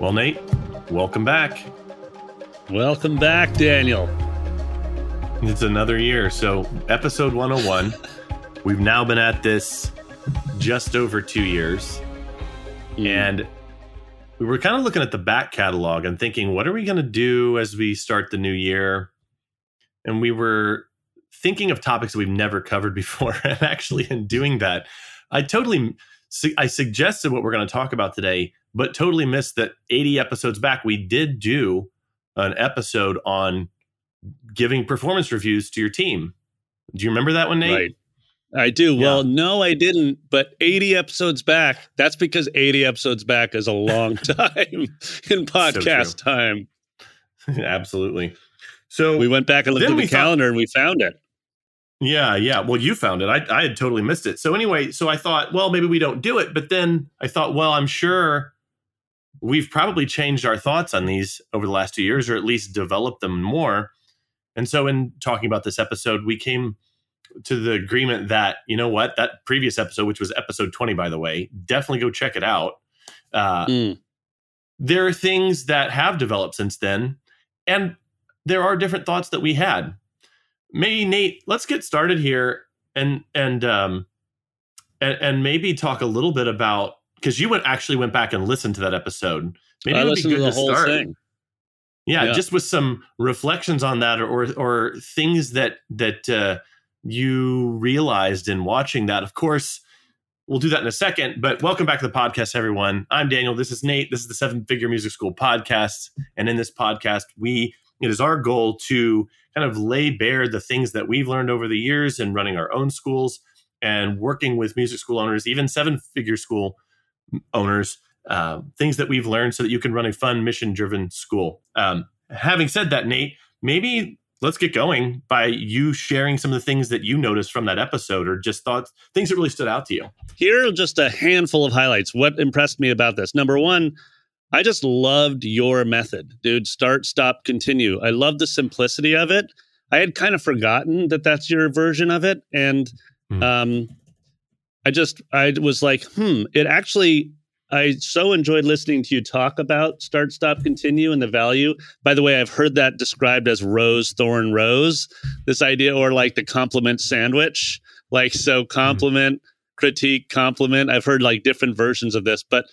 Well, Nate, welcome back. Welcome back, Daniel. It's another year. So, episode 101. We've now been at this just over two years. Mm. And we were kind of looking at the back catalog and thinking, what are we going to do as we start the new year? And we were thinking of topics that we've never covered before. And actually, in doing that, I totally I suggested what we're going to talk about today, but totally missed that 80 episodes back, we did do an episode on giving performance reviews to your team. Do you remember that one, Nate? Right. I do. Yeah. Well, no, I didn't. But 80 episodes back, that's because 80 episodes back is a long time in podcast so time. Absolutely. So we went back and looked at the calendar thought, and we found it. Yeah, yeah. Well, you found it. I, I had totally missed it. So anyway, so I thought, well, maybe we don't do it. But then I thought, well, I'm sure we've probably changed our thoughts on these over the last two years, or at least developed them more. And so, in talking about this episode, we came to the agreement that you know what that previous episode, which was episode 20, by the way, definitely go check it out. Uh, mm. There are things that have developed since then, and there are different thoughts that we had. Maybe Nate, let's get started here and and um and, and maybe talk a little bit about because you went actually went back and listened to that episode. Maybe I it would be good to, the whole start. Thing. Yeah, yeah, just with some reflections on that, or or, or things that that uh, you realized in watching that. Of course, we'll do that in a second. But welcome back to the podcast, everyone. I'm Daniel. This is Nate. This is the Seven Figure Music School podcast, and in this podcast, we it is our goal to kind of lay bare the things that we've learned over the years in running our own schools and working with music school owners, even seven figure school owners, uh, things that we've learned so that you can run a fun, mission driven school. Um, having said that, Nate, maybe let's get going by you sharing some of the things that you noticed from that episode or just thoughts, things that really stood out to you. Here are just a handful of highlights. What impressed me about this? Number one, I just loved your method, dude. Start, stop, continue. I love the simplicity of it. I had kind of forgotten that that's your version of it. And mm. um, I just I was like, hmm, it actually I so enjoyed listening to you talk about start, stop, continue and the value. By the way, I've heard that described as rose, thorn, rose, this idea, or like the compliment sandwich. Like, so compliment, mm-hmm. critique, compliment. I've heard like different versions of this, but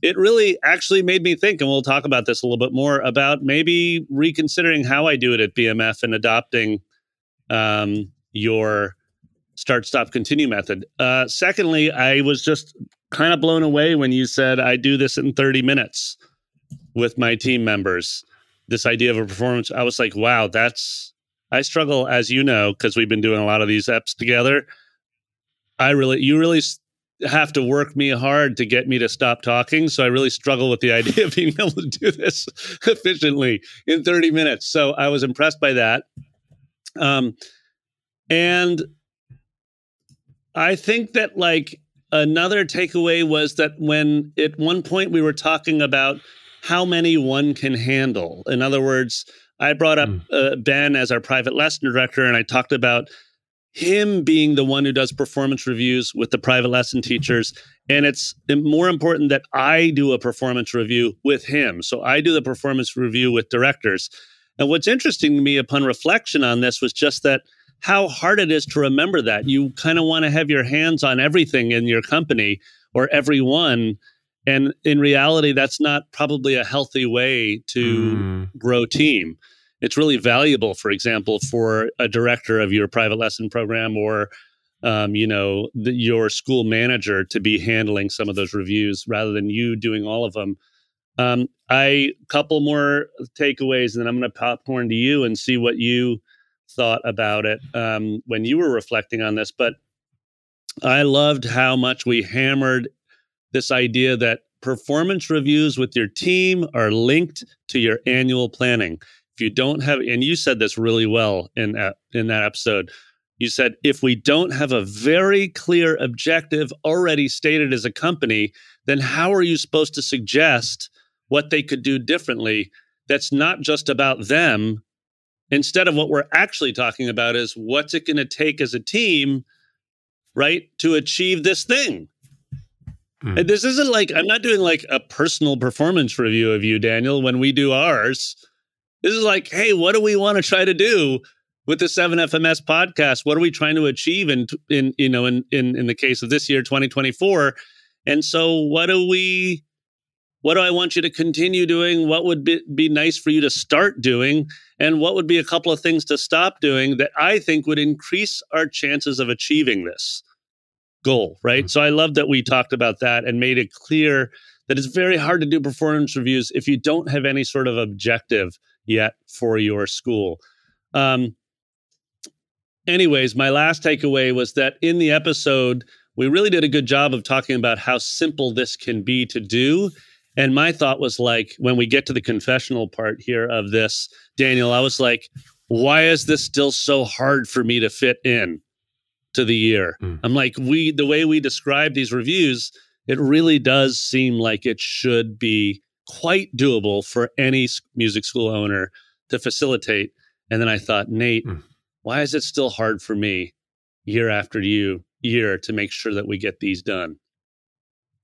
it really actually made me think, and we'll talk about this a little bit more about maybe reconsidering how I do it at BMF and adopting um, your start, stop, continue method. Uh, secondly, I was just kind of blown away when you said I do this in 30 minutes with my team members. This idea of a performance, I was like, wow, that's, I struggle, as you know, because we've been doing a lot of these eps together. I really, you really have to work me hard to get me to stop talking. So I really struggle with the idea of being able to do this efficiently in 30 minutes. So I was impressed by that. Um, and I think that like another takeaway was that when at one point we were talking about how many one can handle. In other words, I brought up mm. uh, Ben as our private lesson director, and I talked about him being the one who does performance reviews with the private lesson teachers. And it's more important that I do a performance review with him. So I do the performance review with directors. And what's interesting to me upon reflection on this was just that how hard it is to remember that. You kind of want to have your hands on everything in your company or everyone. And in reality, that's not probably a healthy way to mm. grow team. It's really valuable, for example, for a director of your private lesson program or um, you know the, your school manager to be handling some of those reviews rather than you doing all of them. Um, I couple more takeaways, and then I'm going to popcorn to you and see what you thought about it um, when you were reflecting on this, but I loved how much we hammered this idea that performance reviews with your team are linked to your annual planning. If you don't have, and you said this really well in that, in that episode, you said if we don't have a very clear objective already stated as a company, then how are you supposed to suggest what they could do differently? That's not just about them, instead of what we're actually talking about is what's it going to take as a team right to achieve this thing Mm. This isn't like I'm not doing like a personal performance review of you, Daniel, when we do ours. This is like, hey, what do we want to try to do with the 7FMS podcast? What are we trying to achieve in in you know in in in the case of this year 2024? And so what do we what do I want you to continue doing? What would be, be nice for you to start doing? And what would be a couple of things to stop doing that I think would increase our chances of achieving this goal, right? Mm-hmm. So I love that we talked about that and made it clear that it's very hard to do performance reviews if you don't have any sort of objective yet for your school. Um, anyways, my last takeaway was that in the episode, we really did a good job of talking about how simple this can be to do and my thought was like, when we get to the confessional part here of this, Daniel, I was like, why is this still so hard for me to fit in to the year? Mm. I'm like, we, the way we describe these reviews, it really does seem like it should be quite doable for any music school owner to facilitate. And then I thought, Nate, mm. why is it still hard for me year after you year to make sure that we get these done?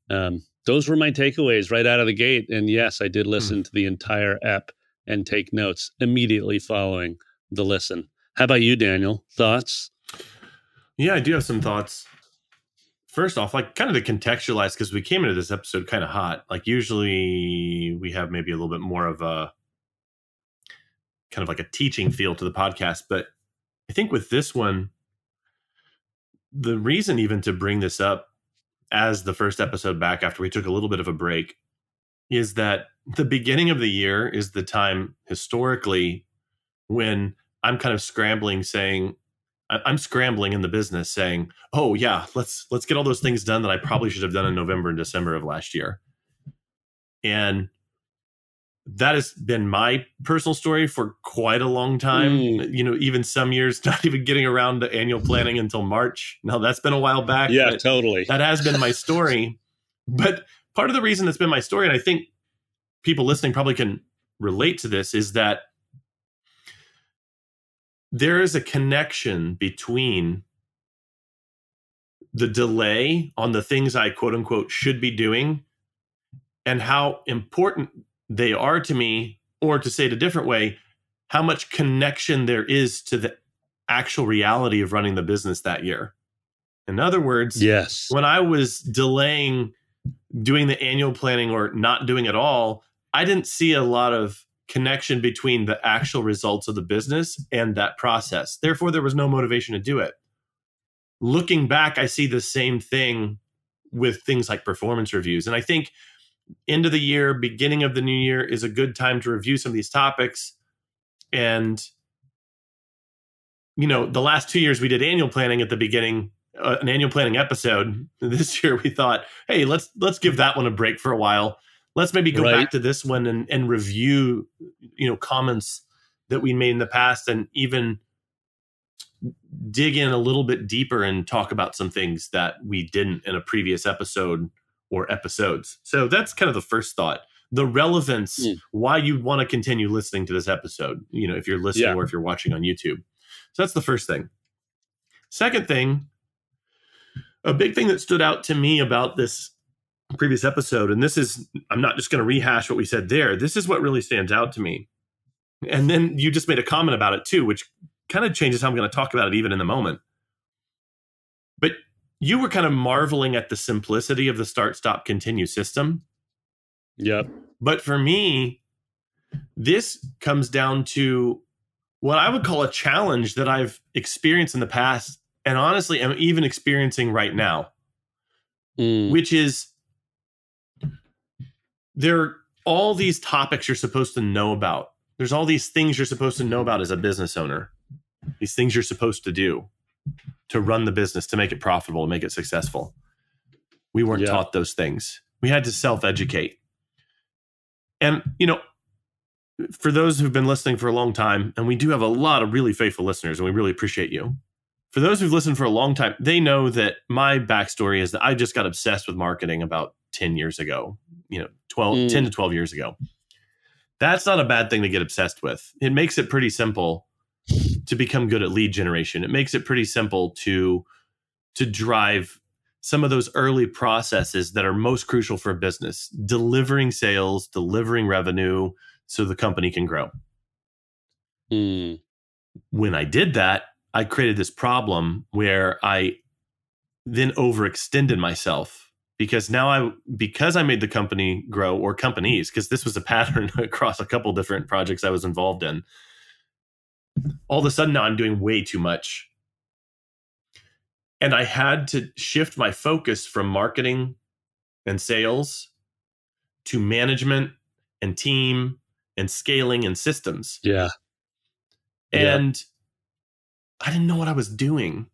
Um, those were my takeaways right out of the gate. And yes, I did hmm. listen mm. to the entire ep and take notes immediately following the listen. How about you, Daniel? Thoughts? Yeah, I do have some thoughts. First off, like kind of to contextualize, because we came into this episode kind of hot. Like usually we have maybe a little bit more of a kind of like a teaching feel to the podcast. But I think with this one, the reason even to bring this up as the first episode back after we took a little bit of a break is that the beginning of the year is the time historically when I'm kind of scrambling saying I'm scrambling in the business saying, "Oh yeah, let's let's get all those things done that I probably should have done in November and December of last year." And that has been my personal story for quite a long time. Mm. You know, even some years not even getting around to annual planning until March. Now that's been a while back. Yeah, totally. That has been my story. but part of the reason that's been my story, and I think people listening probably can relate to this, is that there is a connection between the delay on the things I quote unquote should be doing and how important they are to me, or to say it a different way, how much connection there is to the actual reality of running the business that year. In other words, yes, when I was delaying doing the annual planning or not doing it all, I didn't see a lot of connection between the actual results of the business and that process. Therefore, there was no motivation to do it. Looking back, I see the same thing with things like performance reviews. And I think end of the year, beginning of the new year is a good time to review some of these topics. And, you know, the last two years we did annual planning at the beginning, uh, an annual planning episode. This year we thought, hey, let's let's give that one a break for a while. Let's maybe go right. back to this one and, and review, you know, comments that we made in the past and even dig in a little bit deeper and talk about some things that we didn't in a previous episode or episodes. So that's kind of the first thought. The relevance, mm. why you'd want to continue listening to this episode, you know, if you're listening yeah. or if you're watching on YouTube. So that's the first thing. Second thing, a big thing that stood out to me about this previous episode, and this is, I'm not just going to rehash what we said there. This is what really stands out to me. And then you just made a comment about it too, which kind of changes how I'm going to talk about it even in the moment. You were kind of marveling at the simplicity of the start stop continue system. Yep. But for me this comes down to what i would call a challenge that i've experienced in the past and honestly i'm even experiencing right now mm. which is there are all these topics you're supposed to know about. There's all these things you're supposed to know about as a business owner these things you're supposed to do to run the business, to make it profitable, to make it successful. We weren't yeah. taught those things. We had to self educate. And, you know, for those who've been listening for a long time, and we do have a lot of really faithful listeners, and we really appreciate you. For those who've listened for a long time, they know that my backstory is that I just got obsessed with marketing about 10 years ago, you know, 12, mm. 10 to 12 years ago. That's not a bad thing to get obsessed with. It makes it pretty simple to become good at lead generation. It makes it pretty simple to to drive some of those early processes that are most crucial for a business delivering sales, delivering revenue so the company can grow. Mm. When I did that, I created this problem where I then overextended myself because now I because I made the company grow or companies because this was a pattern across a couple different projects I was involved in. All of a sudden now I'm doing way too much. And I had to shift my focus from marketing and sales to management and team and scaling and systems. Yeah. And yeah. I didn't know what I was doing.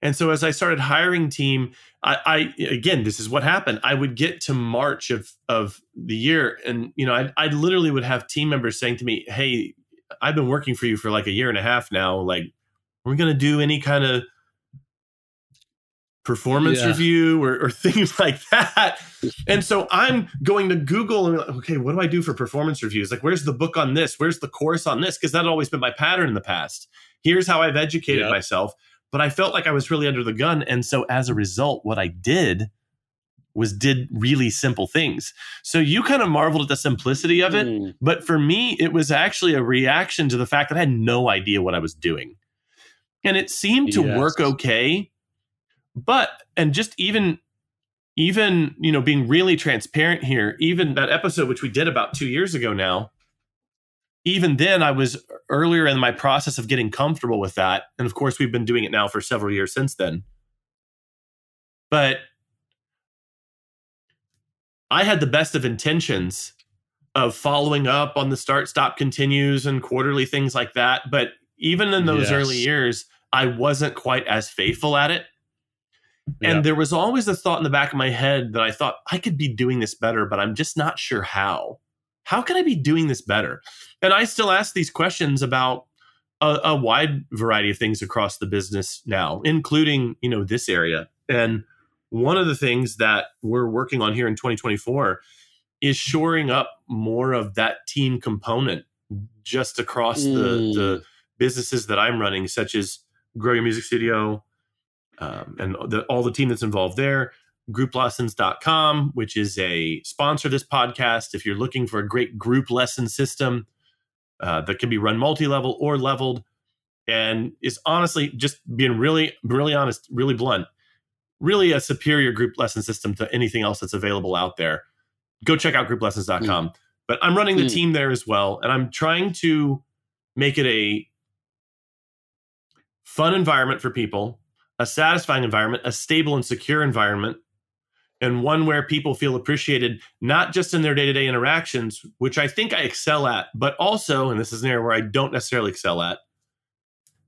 And so as I started hiring team, I, I, again, this is what happened. I would get to March of of the year, and you know, I, I literally would have team members saying to me, "Hey, I've been working for you for like a year and a half now. Like, are we going to do any kind of performance yeah. review or, or, things like that?" and so I'm going to Google and like, okay, what do I do for performance reviews? Like, where's the book on this? Where's the course on this? Because that had always been my pattern in the past. Here's how I've educated yep. myself but I felt like I was really under the gun. And so as a result, what I did was did really simple things. So you kind of marveled at the simplicity of it. Mm. But for me, it was actually a reaction to the fact that I had no idea what I was doing. And it seemed to yes. work okay. But, and just even, even, you know, being really transparent here, even that episode, which we did about two years ago now, even then I was earlier in my process of getting comfortable with that. And of course, we've been doing it now for several years since then. But I had the best of intentions of following up on the start, stop, continues, and quarterly things like that. But even in those yes. early years, I wasn't quite as faithful at it. And there was always a thought in the back of my head that I thought I could be doing this better, but I'm just not sure how how can I be doing this better? And I still ask these questions about a, a, wide variety of things across the business now, including you know this area. And one of the things that we're working on here in 2024 is shoring up more of that team component just across mm. the the businesses that I'm running, such as Grow Your Music Studio, um, and the, all the team that's involved there, grouplessons.com, which is a sponsor this podcast. If you're looking for a great group lesson system uh, that can be run multi-level or leveled, and is honestly just being really, really honest, really blunt, really a superior group lesson system to anything else that's available out there. Go check out grouplessons.com. Mm. But I'm running the mm. team there as well, and I'm trying to make it a fun environment for people, a satisfying environment, a stable and secure environment and one where people feel appreciated, not just in their day to day interactions, which I think I excel at, but also, and this is an area where I don't necessarily excel at,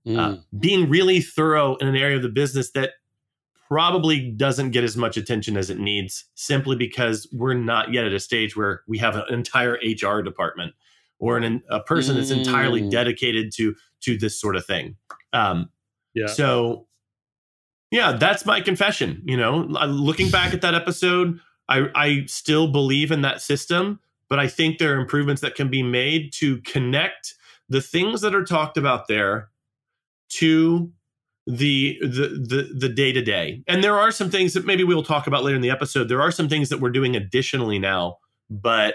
mm. uh, being really thorough in an area of the business that probably doesn't get as much attention as it needs simply because we're not yet at a stage where we have an entire HR department or an, a person mm. that's entirely mm. dedicated to to this sort of thing. Um, yeah. So yeah, that's my confession. You know, looking back at that episode, I, I still believe in that system, but I think there are improvements that can be made to connect the things that are talked about there to the the the the day to day. And there are some things that maybe we'll talk about later in the episode. There are some things that we're doing additionally now, but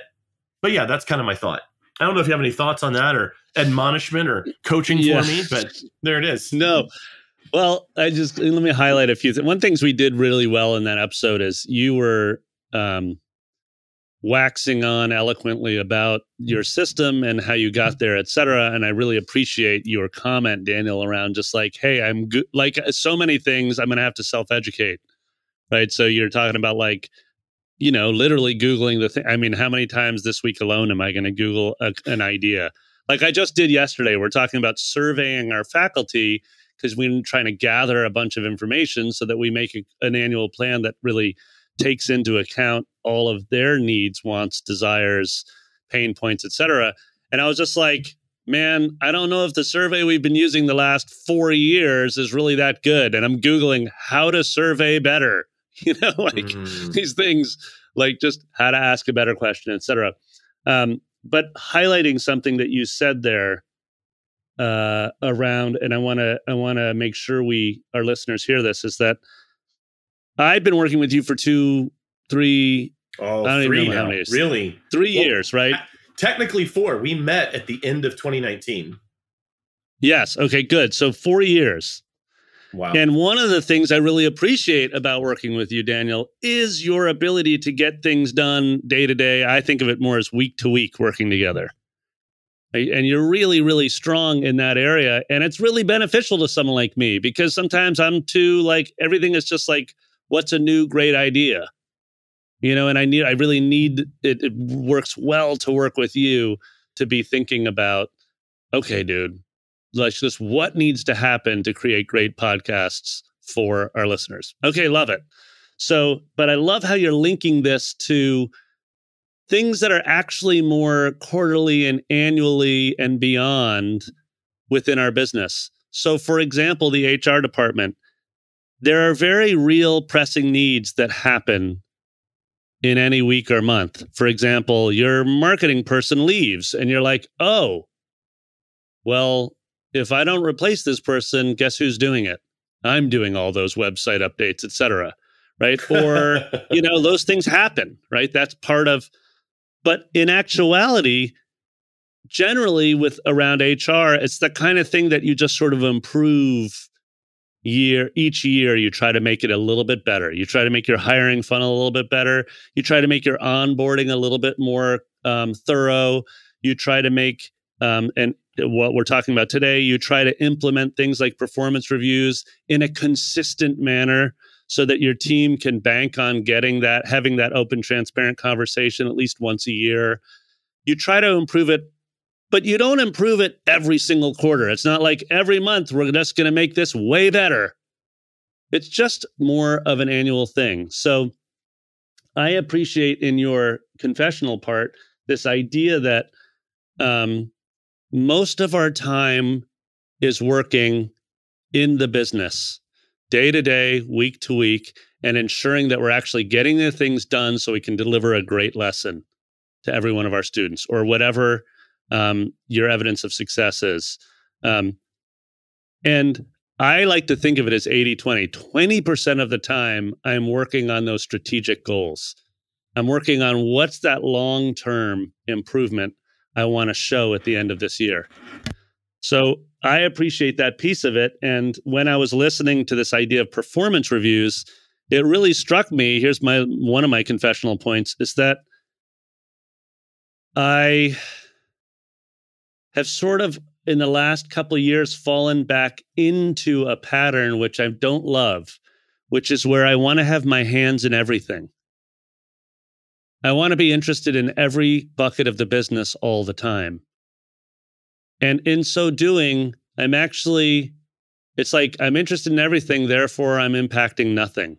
but yeah, that's kind of my thought. I don't know if you have any thoughts on that or admonishment or coaching yeah. for me, but there it is. No. Well, I just let me highlight a few things. One things we did really well in that episode is you were um, waxing on eloquently about your system and how you got there, et cetera. And I really appreciate your comment, Daniel, around just like, hey, I'm good. Like uh, so many things, I'm going to have to self educate. Right. So you're talking about like, you know, literally Googling the thing. I mean, how many times this week alone am I going to Google a, an idea? Like I just did yesterday. We're talking about surveying our faculty because we're trying to gather a bunch of information so that we make a, an annual plan that really takes into account all of their needs, wants, desires, pain points, etc. And I was just like, man, I don't know if the survey we've been using the last four years is really that good. And I'm Googling how to survey better, you know, like mm. these things, like just how to ask a better question, etc. Um, but highlighting something that you said there uh, around, and I want to I want to make sure we our listeners hear this is that I've been working with you for two, three. Oh, I don't even know how now. many. Really? Three Well, years, right? Technically four. We met at the end of 2019. Yes. Okay, good. So four years. Wow. And one of the things I really appreciate about working with you, Daniel, is your ability to get things done day to day. I think of it more as week to week working together. And you're really, really strong in that area. And it's really beneficial to someone like me because sometimes I'm too like everything is just like, what's a new great idea? You know, and I need, I really need it, it works well to work with you to be thinking about, okay, dude, let's just what needs to happen to create great podcasts for our listeners. Okay, love it. So, but I love how you're linking this to things that are actually more quarterly and annually and beyond within our business. So, for example, the HR department, there are very real pressing needs that happen in any week or month. For example, your marketing person leaves and you're like, oh, well, if I don't replace this person, guess who's doing it? I'm doing all those website updates, et cetera. Right. Or, you know, those things happen, right? That's part of, but in actuality, generally with around HR, it's the kind of thing that you just sort of improve year each year you try to make it a little bit better. You try to make your hiring funnel a little bit better. You try to make your onboarding a little bit more um, thorough. You try to make um, and what we're talking about today you try to implement things like performance reviews in a consistent manner so that your team can bank on getting that having that open transparent conversation at least once a year. You try to improve it but you don't improve it every single quarter. It's not like every month we're just going to make this way better. It's just more of an annual thing. So I appreciate in your confessional part this idea that um, most of our time is working in the business day to day, week to week, and ensuring that we're actually getting the things done so we can deliver a great lesson to every one of our students or whatever um, your evidence of success is. Um, and I like to think of it as 80 20. 20% of the time, I'm working on those strategic goals. I'm working on what's that long term improvement I want to show at the end of this year. So I appreciate that piece of it. And when I was listening to this idea of performance reviews, it really struck me. Here's my one of my confessional points is that I have sort of in the last couple of years fallen back into a pattern which I don't love, which is where I want to have my hands in everything. I want to be interested in every bucket of the business all the time. And in so doing, I'm actually, it's like I'm interested in everything, therefore I'm impacting nothing.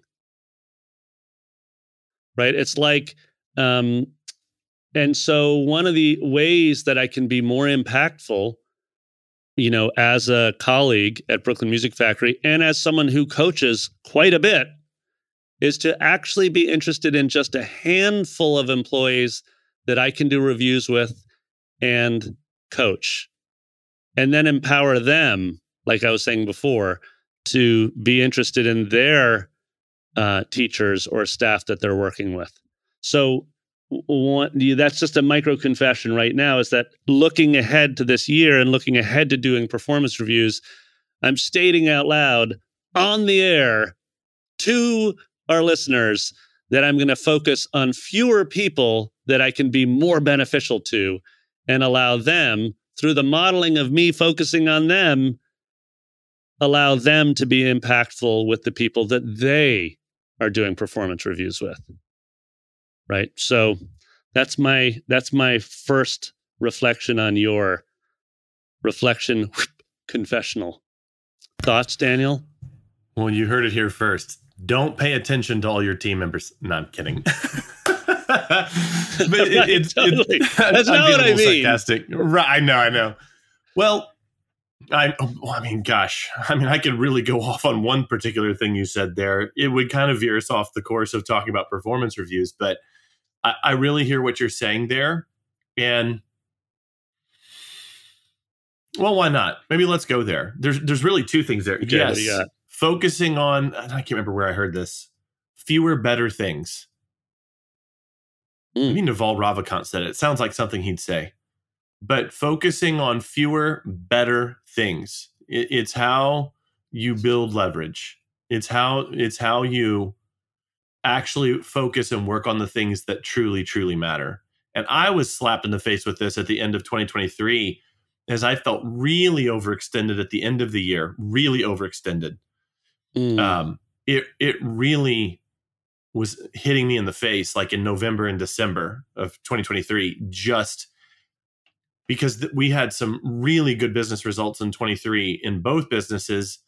Right? It's like, um, and so one of the ways that I can be more impactful, you know, as a colleague at Brooklyn Music Factory and as someone who coaches quite a bit is to actually be interested in just a handful of employees that I can do reviews with and coach. And then empower them, like I was saying before, to be interested in their uh, teachers or staff that they're working with. So that's just a micro confession right now is that looking ahead to this year and looking ahead to doing performance reviews, I'm stating out loud on the air to our listeners that I'm going to focus on fewer people that I can be more beneficial to and allow them through the modeling of me focusing on them allow them to be impactful with the people that they are doing performance reviews with right so that's my that's my first reflection on your reflection confessional thoughts daniel well you heard it here first don't pay attention to all your team members no i'm kidding but it, it's totally. that's not what I mean. Sarcastic, right? I know, I know. Well, I, oh, I mean, gosh, I mean, I could really go off on one particular thing you said there. It would kind of veer us off the course of talking about performance reviews, but I, I really hear what you're saying there, and well, why not? Maybe let's go there. There's there's really two things there. Okay, yes, focusing on. I can't remember where I heard this fewer better things. Mm. Maybe Naval Ravikant said it. It sounds like something he'd say. But focusing on fewer better things. It, it's how you build leverage. It's how it's how you actually focus and work on the things that truly, truly matter. And I was slapped in the face with this at the end of 2023 as I felt really overextended at the end of the year, really overextended. Mm. Um, it it really was hitting me in the face like in November and December of 2023 just because th- we had some really good business results in 23 in both businesses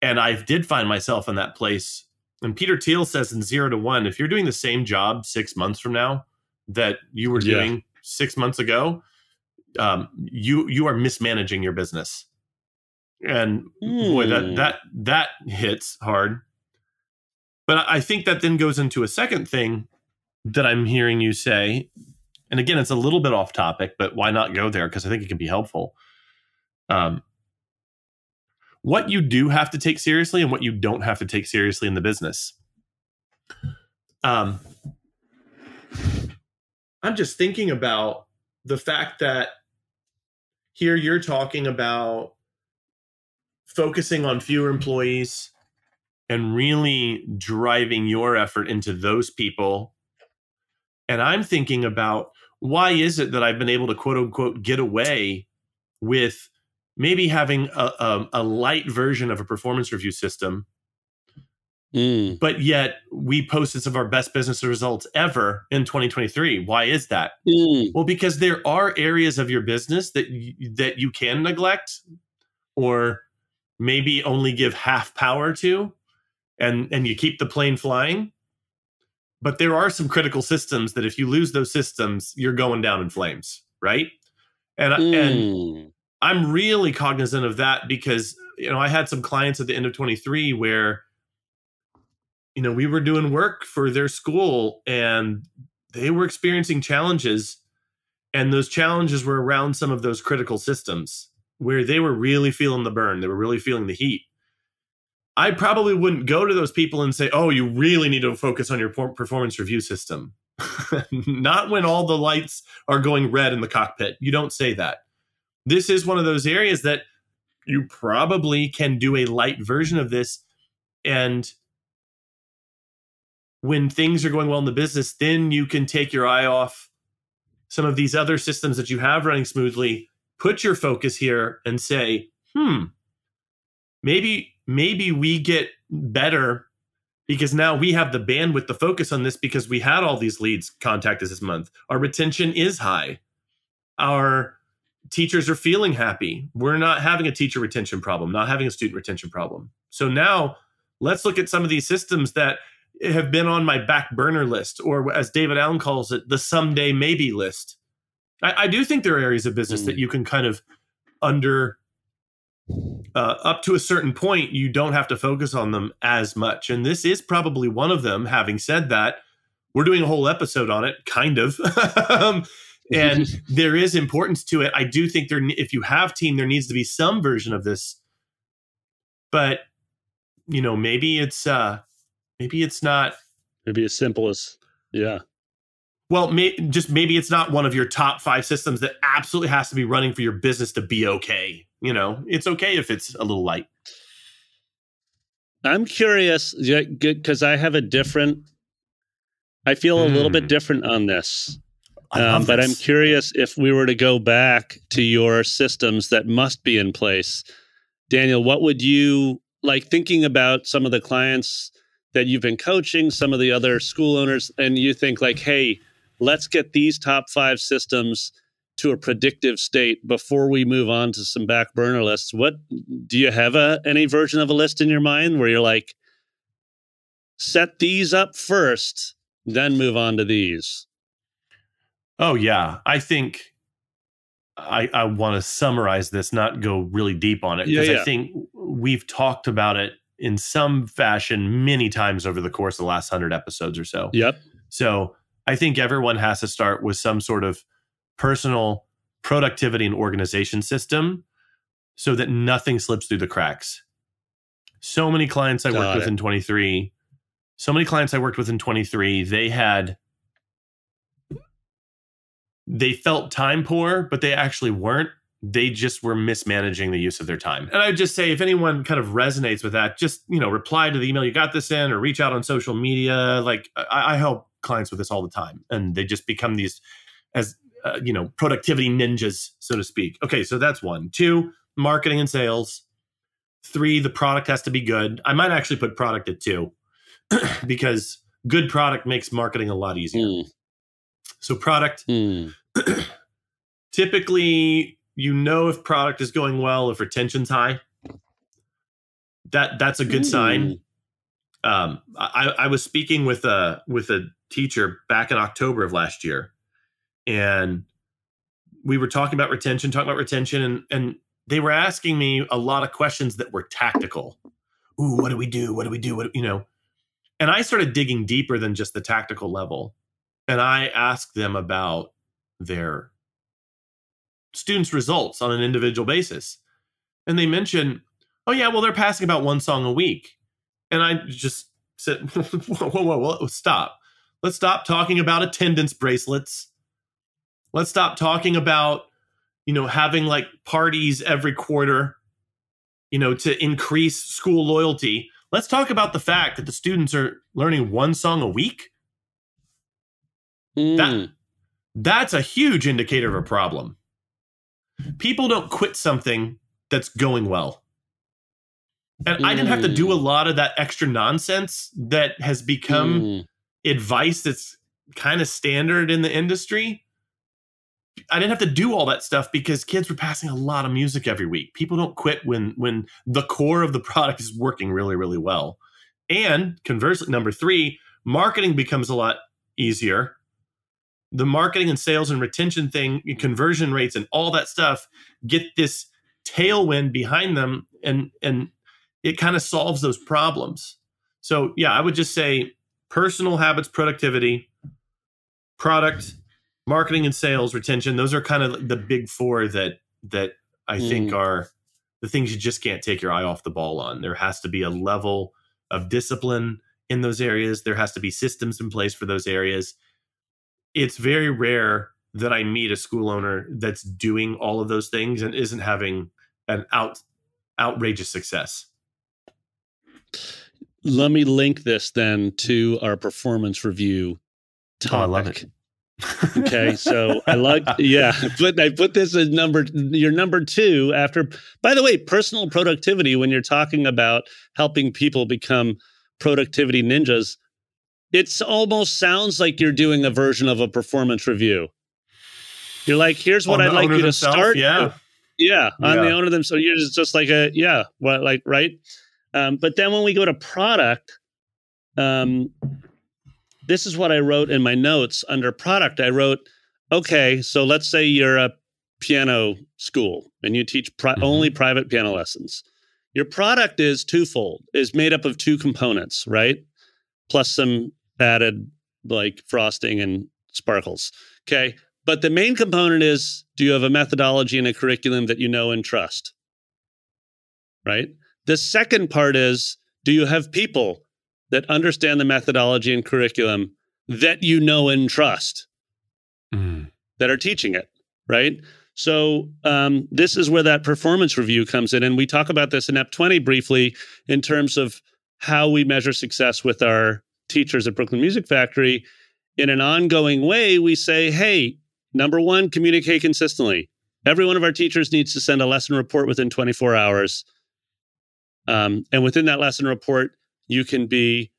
and I did find myself in that place and Peter Thiel says in 0 to 1 if you're doing the same job 6 months from now that you were Yeah. doing 6 months ago um, you you are mismanaging your business and boy that Hmm. that that hits hard but I think that then goes into a second thing that I'm hearing you say. And again, it's a little bit off topic, but why not go there? Because I think it can be helpful. Um, what you do have to take seriously and what you don't have to take seriously in the business. Um, I'm just thinking about the fact that here you're talking about focusing on fewer employees and really driving your effort into those people. And I'm thinking about why is it that I've been able to quote unquote get away with maybe having a, a, a light version of a performance review system, Mm. but yet we posted some of our best business results ever in 2023. Why is that? Mm. Well, because there are areas of your business that you, that you can neglect, or maybe only give half power to, and and you keep the plane flying. But there are some critical systems that if you lose those systems, you're going down in flames, right? And and Mm. I'm really cognizant of that because you know I had some clients at the end of 23 where you know we were doing work for their school and they were experiencing challenges and those challenges were around some of those critical systems where they were really feeling the burn they were really feeling the heat I probably wouldn't go to those people and say, "Oh, you really need to focus on your performance review system." Not when all the lights are going red in the cockpit. You don't say that this is one of those areas that you probably can do a light version of this and when things are going well in the business then you can take your eye off some of these other systems that you have running smoothly put your focus here and say hmm maybe maybe we get better because now we have the bandwidth to focus on this because we had all these leads contact us this month. Our retention is high. Our teachers are feeling happy. We're not having a teacher retention problem, not having a student retention problem. So now let's look at some of these systems that have been on my back burner list, or as David Allen calls it, the someday maybe list. I, I do think there are areas of business Mm. that you can kind of under uh, up to a certain point, you don't have to focus on them as much. And this is probably one of them. Having said that, we're doing a whole episode on it, kind of. Um, and there is importance to it. I do think there, if you have team, there needs to be some version of this. But you know, maybe it's uh maybe it's not. Maybe as simple as yeah. Well, may, just maybe it's not one of your top five systems that absolutely has to be running for your business to be okay. You know, it's okay if it's a little light. I'm curious because I have a different. I feel a little Hmm. bit different on this, um, but I'm curious if we were to go back to your systems that must be in place. Daniel, what would you like thinking about some of the clients that you've been coaching, some of the other school owners, and you think like, hey, let's get these top five systems to a predictive state before we move on to some back burner lists. What do you have a any version of a list in your mind where you're like, set these up first, then move on to these? Oh yeah, I think I I want to summarize this, not go really deep on it because yeah. I think we've talked about it in some fashion many times over the course of the last hundred episodes or so. Yep. So I think everyone has to start with some sort of personal productivity and organization system so that nothing slips through the cracks. So many clients I Got worked with in 23 so many clients I worked with in 23, they had they felt time poor, but they actually weren't. They just were mismanaging the use of their time. And I'd just say if anyone kind of resonates with that, just, you know, reply to the email you got this in or reach out on social media. Like I, I help clients with this all the time. And they just become these as uh, you know, productivity ninjas, so to speak. Okay, so that's one. Two, marketing and sales. Three, the product has to be good. I might actually put product at two because good product makes marketing a lot easier. Mm. So, product, mm. typically, you know if product is going well, if retention's high. That that's a good mm. sign. Um, I, I was speaking with a with a teacher back in October of last year, and we were talking about retention, talking about retention, and and they were asking me a lot of questions that were tactical. Ooh, what do we do? What do we do? What you know? And I started digging deeper than just the tactical level. And I asked them about their students' results on an individual basis. And they mentioned, oh, yeah, well, they're passing about one song a week. And I just said, whoa, whoa, whoa, whoa, stop. Let's stop talking about attendance bracelets Let's stop talking about, you know, having like parties every quarter, you know, to increase school loyalty. Let's talk about the fact that the students are learning one song a week. Mm. That, that's a huge indicator of a problem. People don't quit something that's going well. And mm. I didn't have to do a hmm. lot of that extra nonsense that has become mm. advice that's kind of standard in the industry. I didn't have to do all that stuff because kids were passing a lot of music every week. People don't quit when when the core of the product is working really really well. And conversely, number 3, marketing becomes a lot easier. The marketing and sales and retention thing, conversion rates and all that stuff get this tailwind behind them and and it kind of solves those problems. So, yeah, I would just say personal habits, productivity, product, marketing and sales retention those are kind of the big four that that i mm. think are the things you just can't take your eye off the ball on there has to be a level of discipline in those areas there has to be systems in place for those areas it's very rare that i meet a school owner that's doing all of those things and isn't having an out outrageous success let me link this then to our performance review topic. Oh, I love it okay, so I like yeah, but I put this as number your number two after. By the way, personal productivity when you're talking about helping people become productivity ninjas, it's almost sounds like you're doing a version of a performance review. You're like, here's what I'd like you to start. Yeah, yeah, on yeah. the owner of them. So you're just, just like a yeah, what like right. Um, but then when we go to product, um, this is what I wrote in my notes under product. I wrote, okay, so let's say you're a piano school and you teach pri- mm-hmm. only private piano lessons. Your product is twofold, is made up of two components, right? Plus some added like frosting and sparkles. Okay. But the main component is do you have a methodology and a curriculum that you know and trust? Right. The second part is do you have people that understand the methodology and curriculum that you know and trust mm. that are teaching it, right? So um, this is where that performance review comes in, and we talk about this in EP 20 briefly in terms of how we measure success with our teachers at Brooklyn Music Factory. In an ongoing way, we say, "Hey, number one, communicate consistently. Every one of our teachers needs to send a lesson report within 24 hours, um, and within that lesson report, you can be,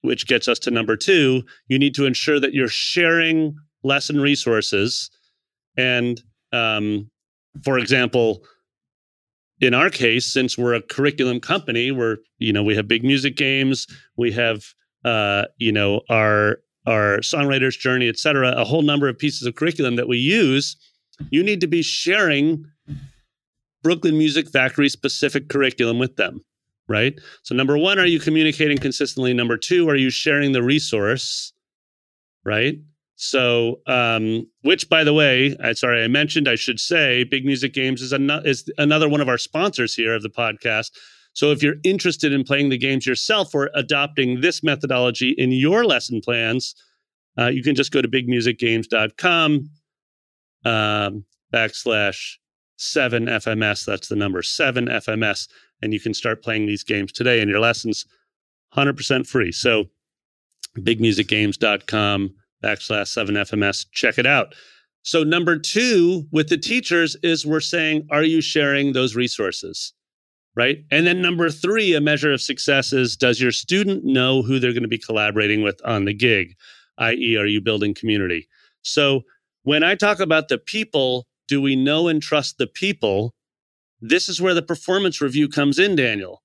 which gets us to number two, you need to ensure that you're sharing lesson resources. And um, for example, in our case, since we're a curriculum company, we're, you know, we have big music games, we have, uh, you know, our, our songwriter's journey, et cetera, a whole number of pieces of curriculum that we use. You need to be sharing Brooklyn Music Factory specific curriculum with them right? So, number one, are you communicating consistently? Number two, are you sharing the resource, right? So, um, which, by the way, I sorry I mentioned, I should say, Big Music Games is, an- is another one of our sponsors here of the podcast. So if you're interested in playing the games yourself or adopting this methodology in your lesson plans, uh, you can just go to bigmusicgames.com um, backslash 7FMS. That's the number 7FMS. And you can start playing these games today in your lessons 100% free. So bigmusicgames.com backslash 7FMS. Check it out. So, number two with the teachers is we're saying, are you sharing those resources? Right. And then number three, a measure of success is does your student know who they're going to be collaborating with on the gig? i.e., are you building community? So, when I talk about the people, do we know and trust the people? This is where the performance review comes in, Daniel.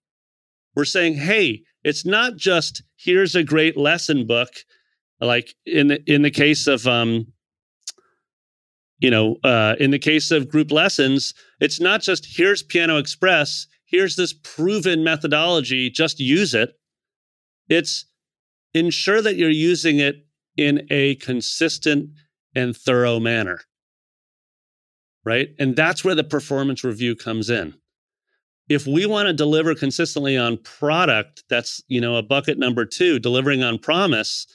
We're saying, hey, it's not just here's a great lesson book, like in the in the case of um, you know, uh, in the case of group lessons, it's not just here's Piano Express, here's this proven methodology, just use it. It's ensure that you're using it in a consistent and thorough manner. Right. And that's where the performance review comes in. If we want to deliver consistently on product, that's, you know, a bucket number two, delivering on promise,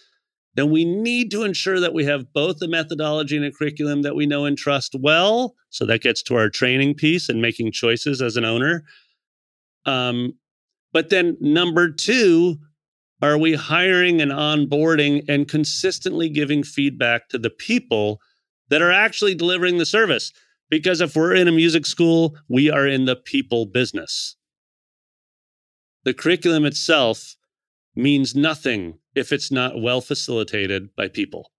then we need to ensure that we have both a methodology and a curriculum that we know and trust well. So that gets to our training piece and making choices as an owner. Um, but then number two, are we hiring and onboarding and consistently giving feedback to the people that are actually delivering the service? Because if we're in a music school, we are in the people business. The curriculum itself means nothing if it's not well facilitated by people.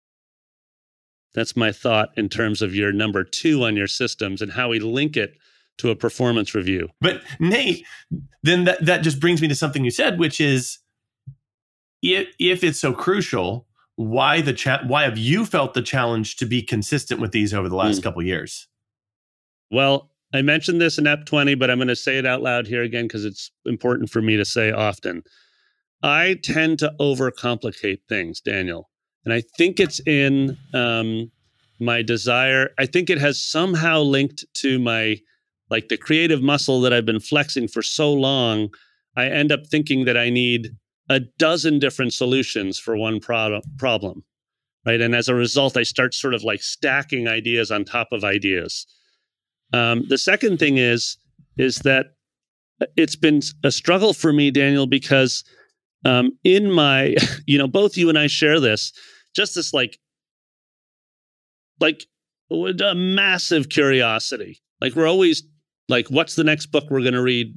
That's my thought in terms of your number two on your systems and how we link it to a performance review. But Nate, then that, that just brings me to something you said, which is if, if it's so crucial, why the cha- why have you felt the challenge to be consistent with these over the last mm. couple years? Well, I mentioned this in EP 20, but I'm going to say it out loud here again because it's important for me to say often. I tend to overcomplicate things, Daniel. And I think it's in um, my desire. I think it has somehow linked to my, like the creative muscle that I've been flexing for so long. I end up thinking that I need a dozen different solutions for one pro- problem. Right. And as a result, I start sort of like stacking ideas on top of ideas. Um, the second thing is, is that it's been a struggle for me, Daniel, because um, in my, you know, both you and I share this, just this like, like a massive curiosity. Like we're always like, what's the next book we're going to read?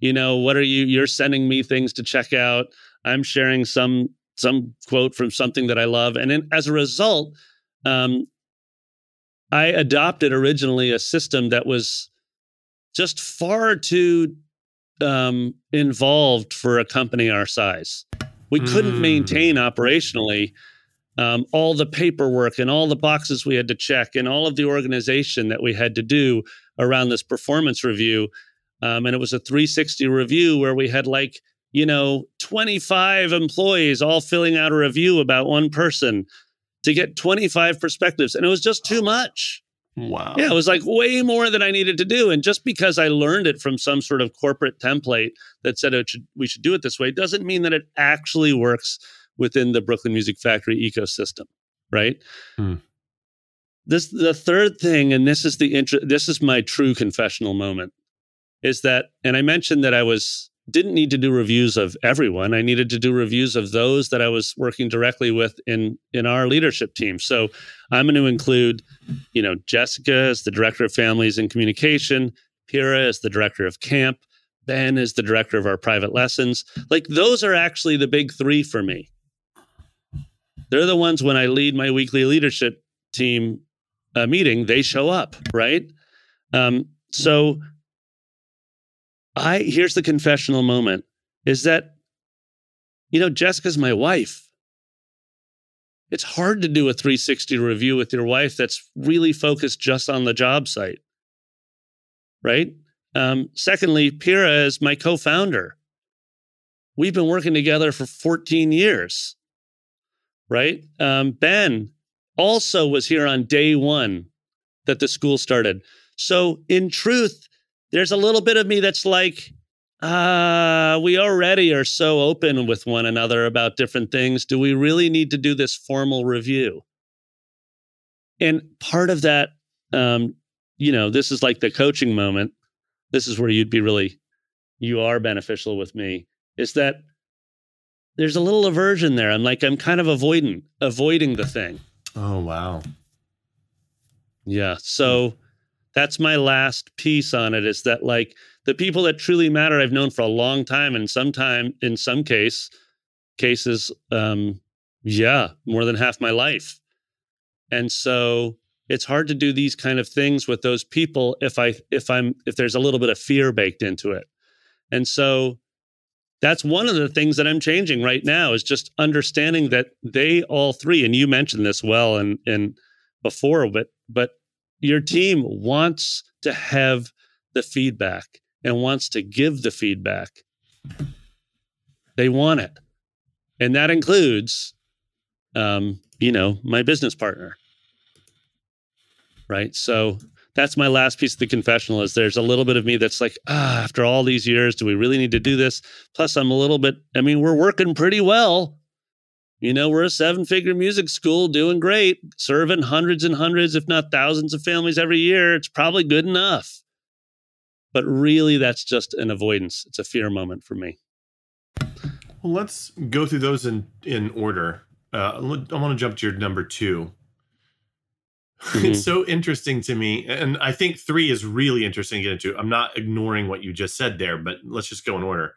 You know, what are you? You're sending me things to check out. I'm sharing some some quote from something that I love, and then as a result, um, I adopted originally a system that was just far too um, involved for a company our size. We couldn't mm. maintain operationally um, all the paperwork and all the boxes we had to check and all of the organization that we had to do around this performance review. Um, and it was a 360 review where we had like, you know, 25 employees all filling out a review about one person to get 25 perspectives. And it was just too much. Wow. Yeah, it was like way more than I needed to do. And just because I learned it from some sort of corporate template that said it should, we should do it this way doesn't mean that it actually works within the Brooklyn Music Factory ecosystem, right? Hmm. This the third thing, and this is the intro, this is my true confessional moment, is that, and I mentioned that I was didn't need to do reviews of everyone. I needed to do reviews of those that I was working directly with in in our leadership team. So I'm going to include, you know, Jessica as the director of families and communication, Pira as the director of camp, Ben is the director of our private lessons. Like those are actually the big 3 for me. They're the ones when I lead my weekly leadership team uh, meeting, they show up, right? Um, so I here's the confessional moment is that you know Jessica's my wife. It's hard to do a 360 review with your wife that's really focused just on the job site. Right? Um, secondly, Pira is my co-founder. We've been working together for 14 years. Right? Um, ben also was here on day one that the school started. So, in truth, there's a little bit of me that's like, uh, we already are so open with one another about different things. Do we really need to do this formal review? And part of that, um, you know, this is like the coaching moment. This is where you'd be really, you are beneficial with me. Is that there's a little aversion there. I'm like, I'm kind of avoiding, avoiding the thing. Oh, wow. Yeah. So that's my last piece on it is that like the people that truly matter I've known for a long time and sometime in some case cases um yeah, more than half my life. And so it's hard to do these kind of things with those people if I if I'm if there's a little bit of fear baked into it. And so that's one of the things that I'm changing right now is just understanding that they all three, and you mentioned this well and and before, but but your team wants to have the feedback and wants to give the feedback. They want it. And that includes, um, you know, my business partner. Right. So that's my last piece of the confessional is there's a little bit of me that's like, ah, after all these years, do we really need to do this? Plus, I'm a little bit, I mean, we're working pretty well. You know, we're a seven figure music school doing great, serving hundreds and hundreds, if not thousands of families every year. It's probably good enough. But really, that's just an avoidance. It's a fear moment for me. Well, let's go through those in, in order. Uh, I want to jump to your number 2 mm-hmm. It's so interesting to me. And I think three is really interesting to get into. I'm not ignoring what you just said there, but let's just go in order.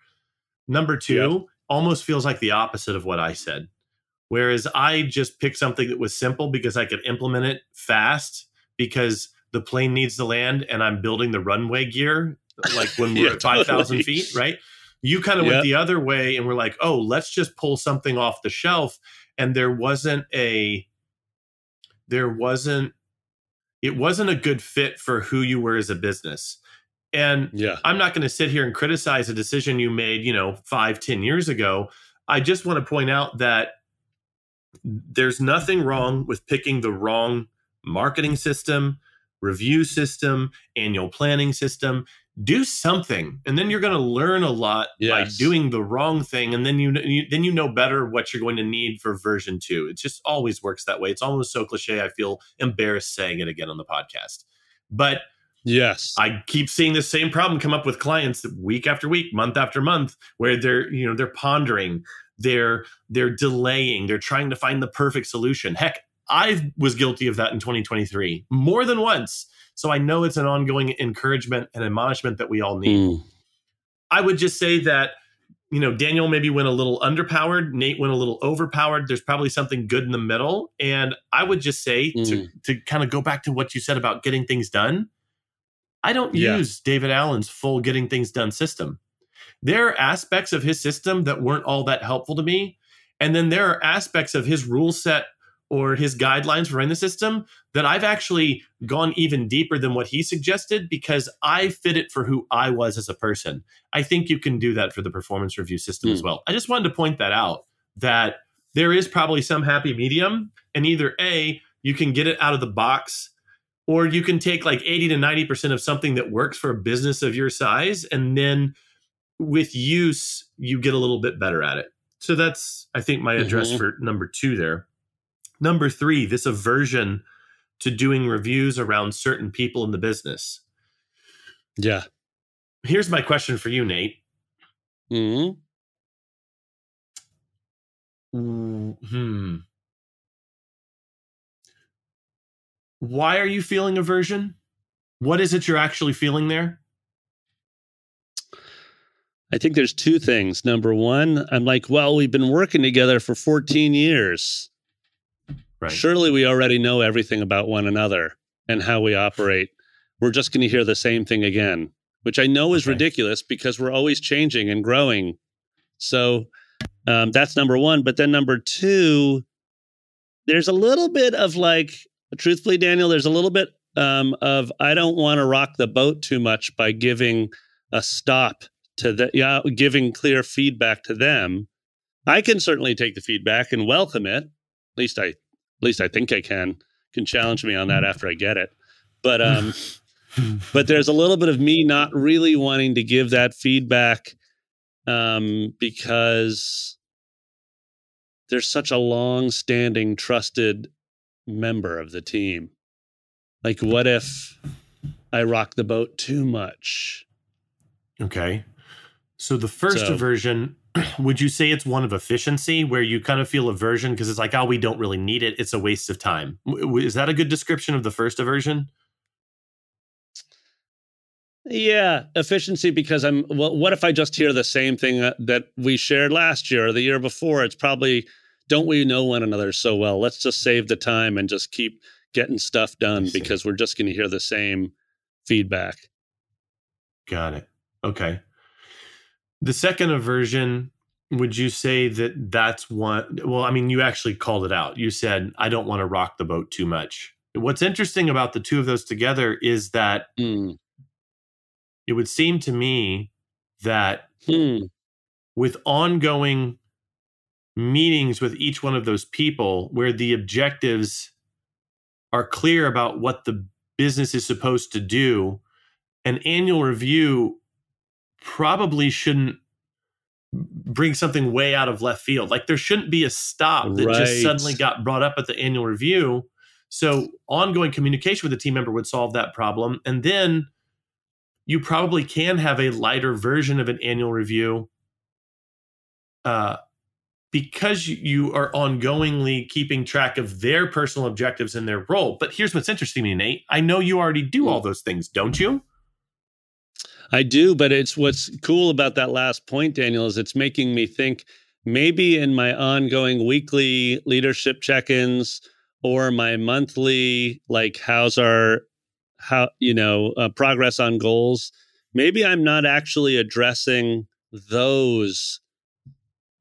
Number two yep. almost feels like the opposite of what I said. Whereas I just picked something that was simple because I could implement it fast because the plane needs to land and I'm building the runway gear like when we're yeah, at 5,000 totally. feet, right? You kind of went the other way and we're like, oh, let's just pull something off the shelf. And there wasn't a, there wasn't, it wasn't a good fit for who you were as a business. And yeah. I'm not going to sit here and criticize a decision you made, you know, five, ten years ago. I just want to point out that there's nothing wrong with picking the wrong marketing system, review system, annual planning system. Do something, and then you're going to learn a lot yes. by doing the wrong thing, and then you, you then you know better what you're going to need for version two. It just always works that way. It's almost so cliche. I feel embarrassed saying it again on the podcast, but Yes. I keep seeing the same problem come up with clients week after week, month after month, where they're, you know, they're pondering, they're they're delaying they're trying to find the perfect solution heck i was guilty of that in 2023 more than once so i know it's an ongoing encouragement and admonishment that we all need mm. i would just say that you know daniel maybe went a little underpowered nate went a little overpowered there's probably something good in the middle and i would just say mm. to to kind of go back to what you said about getting things done i don't yeah. use david allen's full getting things done system there are aspects of his system that weren't all that helpful to me. And then there are aspects of his rule set or his guidelines for running the system that I've actually gone even deeper than what he suggested because I fit it for who I was as a person. I think you can do that for the performance review system mm. as hmm. well. I just wanted to point that out that there is probably some happy medium, and either A, you can get it out of the box, or you can take like 80 to 90% of something that works for a business of your size and then with use, you get a little bit better at it. So that's, I think, my address mm-hmm. for number two there. Number three, this aversion to doing reviews around certain people in the business. Yeah. Here's my question for you, Nate. Hmm. Hmm. Why are you feeling aversion? What is it you're actually feeling there? I think there's two things. Number one, I'm like, well, we've been working together for 14 years. Right. Surely we already know everything about one another and how we operate. We're just going to hear the same thing again, which I know is okay. ridiculous because we're always changing and growing. So um, that's number one. But then number two, there's a little bit of like, truthfully, Daniel, there's a little bit um, of I don't want to rock the boat too much by giving a stop to the yeah, giving clear feedback to them. I can certainly take the feedback and welcome it. At least I, at least I think I can. Can challenge me on that after I get it. But um, but there's a little bit of me not really wanting to give that feedback um, because there's such a long standing trusted member of the team. Like, what if I rock the boat too much? Okay. So the first So- aversion, would you say it's one of efficiency where you kind of feel aversion because it's like, oh, we don't really need it. It's a waste of time. Is that a good description of the first aversion? Yeah, efficiency because I'm well what if I just hear the same thing that, that we shared last year or the year before? It's probably don't we know one another so well? Let's just save the time and just keep getting stuff done because we're just going to hear the same feedback. Got it. Okay. The second aversion, would you say that that's one? Well, I mean, you actually called it out. You said, I don't want to rock the boat too much. What's interesting about the two of those together is that Hmm. it would seem to me that Hmm. with ongoing meetings with each one of those people where the objectives are clear about what the business is supposed to do an annual review probably shouldn't bring something way out of left field like there shouldn't be a stop that Right. just suddenly got brought up at the annual review so ongoing communication with the team member would solve that problem and then you probably can have a lighter version of an annual review uh, because you- you are ongoingly keeping track of their personal objectives and their role. But here's what's interesting to me, Nate. I know you already do all those things, don't you? I do, but it's what's cool about that last point, Daniel, is it's making me think maybe in my ongoing weekly leadership check-ins or my monthly, like how's our how you know uh, progress on goals. Maybe I'm not actually addressing those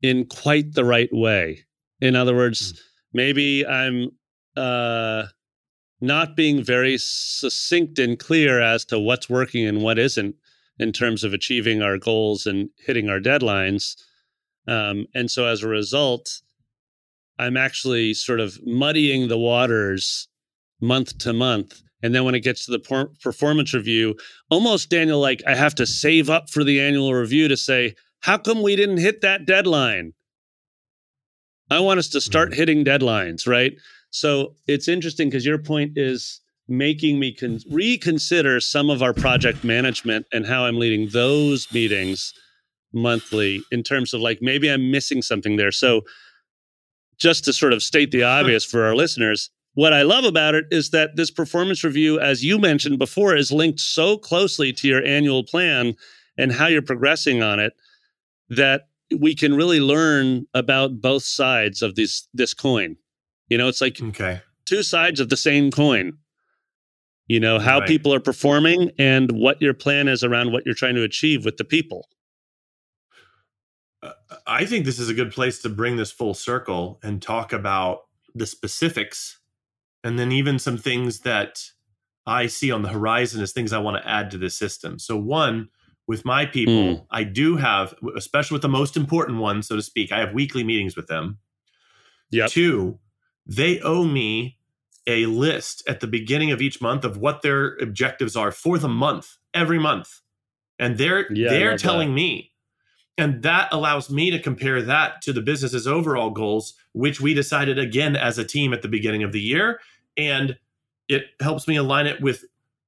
in quite the right way. In other words, maybe I'm uh, not being very succinct and clear as to what's working and what isn't in terms of achieving our goals and hitting our deadlines. Um, and so as a result, I'm actually sort of muddying the waters month to month. And then when it gets to the por- performance review, almost Daniel, like I have to save up for the annual review to say, how come we didn't hit that deadline? I want us to start Mhm. hitting deadlines, right? So it's interesting because your point is making me con- reconsider some of our project management and how I'm leading those meetings monthly in terms of like maybe I'm missing something there. So just to sort of state the obvious for our listeners, what I love about it is that this performance review, as you mentioned before, is linked so closely to your annual plan and how you're progressing on it that we can really learn about both sides of this this coin. You know, it's like Okay. two sides of the same coin. You know, how Right. people are performing and what your plan is around what you're trying to achieve with the people. Uh, I think this is a good place to bring this full circle and talk about the specifics and then even some things that I see on the horizon as things I want to add to the system. So, one, with my people, I do have, especially with the most important ones, so to speak, I have weekly meetings with them. yeah Two, they owe me a list at the beginning of each month of what their objectives are for the month, every month. And they're Yeah, they're telling me. And that allows me to compare that to the business's overall goals, which we decided again as a team at the beginning of the year. And it helps me align it with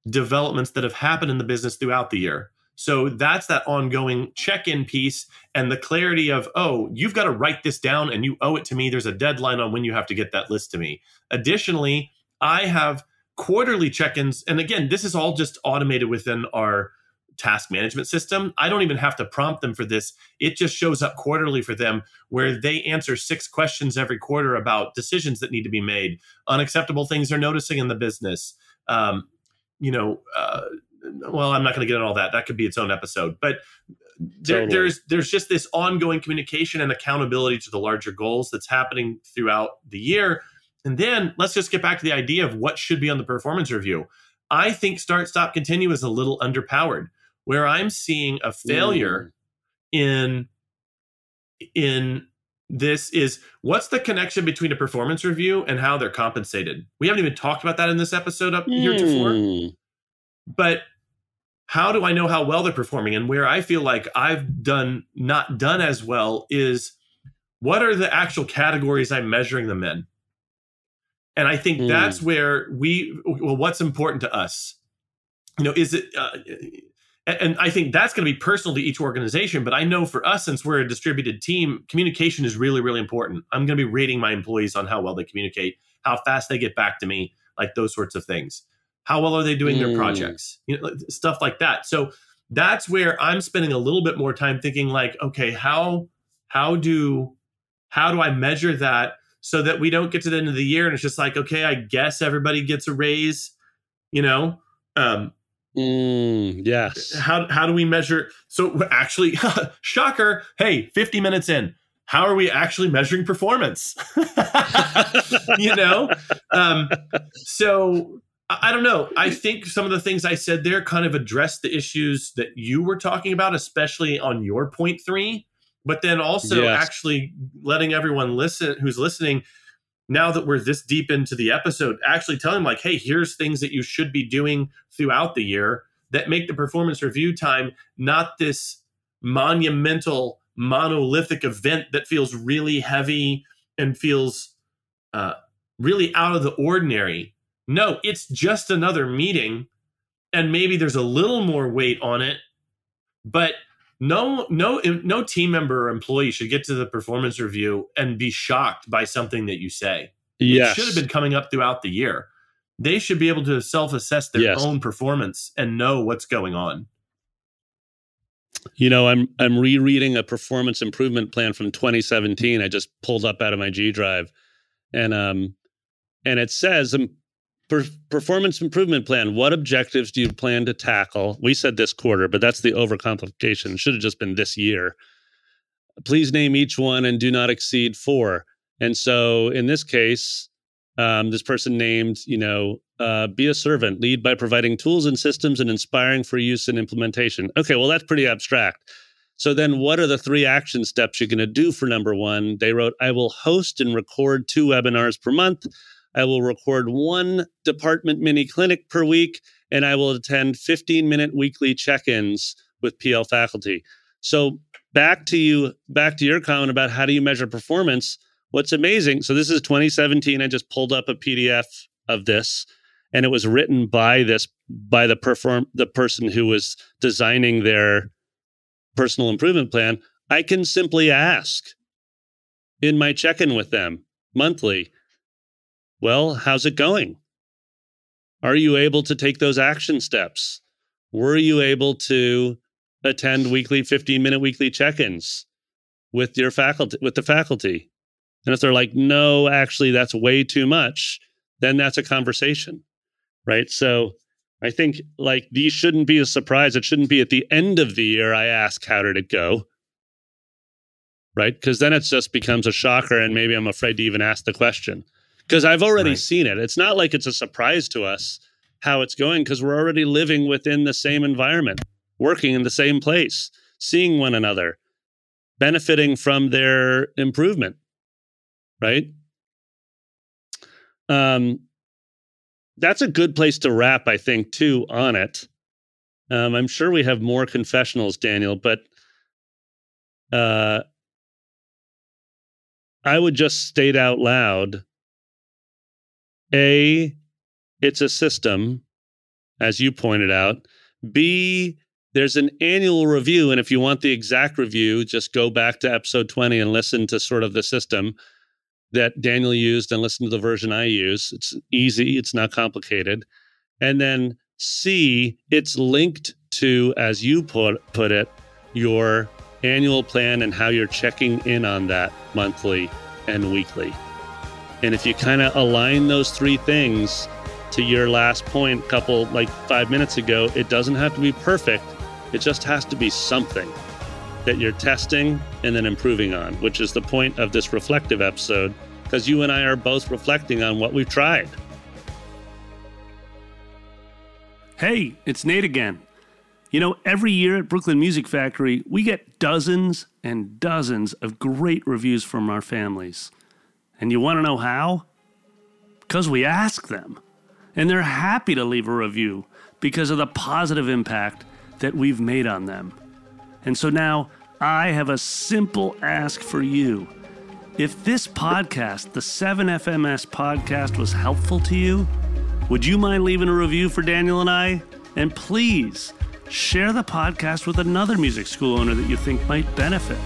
developments that have happened in the business throughout the year. So that's that ongoing check in piece and the clarity of, oh, you've got to write this down and you owe it to me. There's a deadline on when you have to get that list to me. Additionally, I have quarterly check ins. And again, this is all just automated within our task management system. I don't even have to prompt them for this. It just shows up quarterly for them where they answer six questions every quarter about decisions that need to be made, unacceptable things they're noticing in the business. Um, you know, uh, well, I'm not going to get into all that. That could be its own episode. But there, Totally. there's there's just this ongoing communication and accountability to the larger goals that's happening throughout the year. And then let's just get back to the idea of what should be on the performance review. I think start, stop, continue is a little underpowered. Where I'm seeing a failure in in this is what's the connection between a performance review and how they're compensated. We haven't even talked about that in this episode up heretofore Hmm. But how do I know how well they're performing? And where I feel like I've done not done as well is what are the actual categories I'm measuring them in? And I think mm. that's where we, well, what's important to us? You know, is it, uh, and I think that's going to be personal to each organization. But I know for us, since we're a distributed team, communication is really, really important. I'm going to be rating my employees on how well they communicate, how fast they get back to me, like those sorts of things. How well are they doing mm. their projects? You know, stuff like that. So that's where I'm spending a little bit more time thinking, like, okay, how how do how do I measure that so that we don't get to the end of the year and it's just like, okay, I guess everybody gets a raise, you know? Um, mm, yes. How, how do we measure? So actually, shocker. Hey, 50 minutes in, how are we actually measuring performance? you know? Um, so I don't know. I think some of the things I said there kind of address the issues that you were talking about, especially on your point three but then also yes. actually letting everyone listen who's listening now that we're this deep into the episode actually telling them like hey here's things that you should be doing throughout the year that make the performance review time not this monumental monolithic event that feels really heavy and feels uh, really out of the ordinary no it's just another meeting and maybe there's a little more weight on it but no no no team member or employee should get to the performance review and be shocked by something that you say yes. it should have been coming up throughout the year they should be able to self-assess their yes. own performance and know what's going on you know i'm i'm rereading a performance improvement plan from 2017 i just pulled up out of my g drive and um and it says um, per- performance improvement plan. What objectives do you plan to tackle? We said this quarter, but that's the overcomplication. Should have just been this year. Please name each one and do not exceed four. And so in this case, um, this person named, you know, uh, be a servant, lead by providing tools and systems and inspiring for use and implementation. Okay, well, that's pretty abstract. So then, what are the three action steps you're going to do for number one? They wrote, I will host and record two webinars per month. I will record one department mini clinic per week, and I will attend 15 minute weekly check ins with PL faculty. So, back to you, back to your comment about how do you measure performance. What's amazing, so this is 2017. I just pulled up a PDF of this, and it was written by this by the perform the person who was designing their personal improvement plan. I can simply ask in my check-in with them monthly well, how's it going? Are you able to take those action steps? Were you able to attend weekly 15 minute weekly check-ins with your faculty with the faculty? And if they're like, no, actually that's way too much, then that's a conversation. Right. So I think like these shouldn't be a surprise. It shouldn't be at the end of the year I ask, how did it go? Right. Because then it just becomes a shocker and maybe I'm afraid to even ask the question because I've already right. seen it. It's not like it's a surprise to us how it's going because we're already living within the same environment, working in the same place, seeing one another, benefiting from their improvement, right? Um, that's a good place to wrap, I think, too, on it. Um, I'm sure we have more confessionals, Daniel, but uh, I would just state out loud a, it's a system, as you pointed out. B, there's an annual review. And if you want the exact review, just go back to episode 20 and listen to sort of the system that Daniel used and listen to the version I use. It's easy, it's not complicated. And then C, it's linked to, as you put, put it, your annual plan and how you're checking in on that monthly and weekly. And if you kind of align those three things to your last point, couple like five minutes ago, it doesn't have to be perfect. It just has to be something that you're testing and then improving on, which is the point of this reflective episode, because you and I are both reflecting on what we've tried. Hey, it's Nate again. You know, every year at Brooklyn Music Factory, we get dozens and dozens of great reviews from our families. And you want to know how? Because we ask them. and they're happy to leave a review because of the positive impact that we've made on them. And so now I have a simple ask for you. If this podcast, the 7FMS podcast, was helpful to you, would you mind leaving a review for Daniel and I? And please share the podcast with another music school owner that you think might benefit.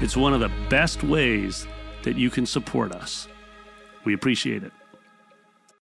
It's one of the best ways that you can support us. We appreciate it.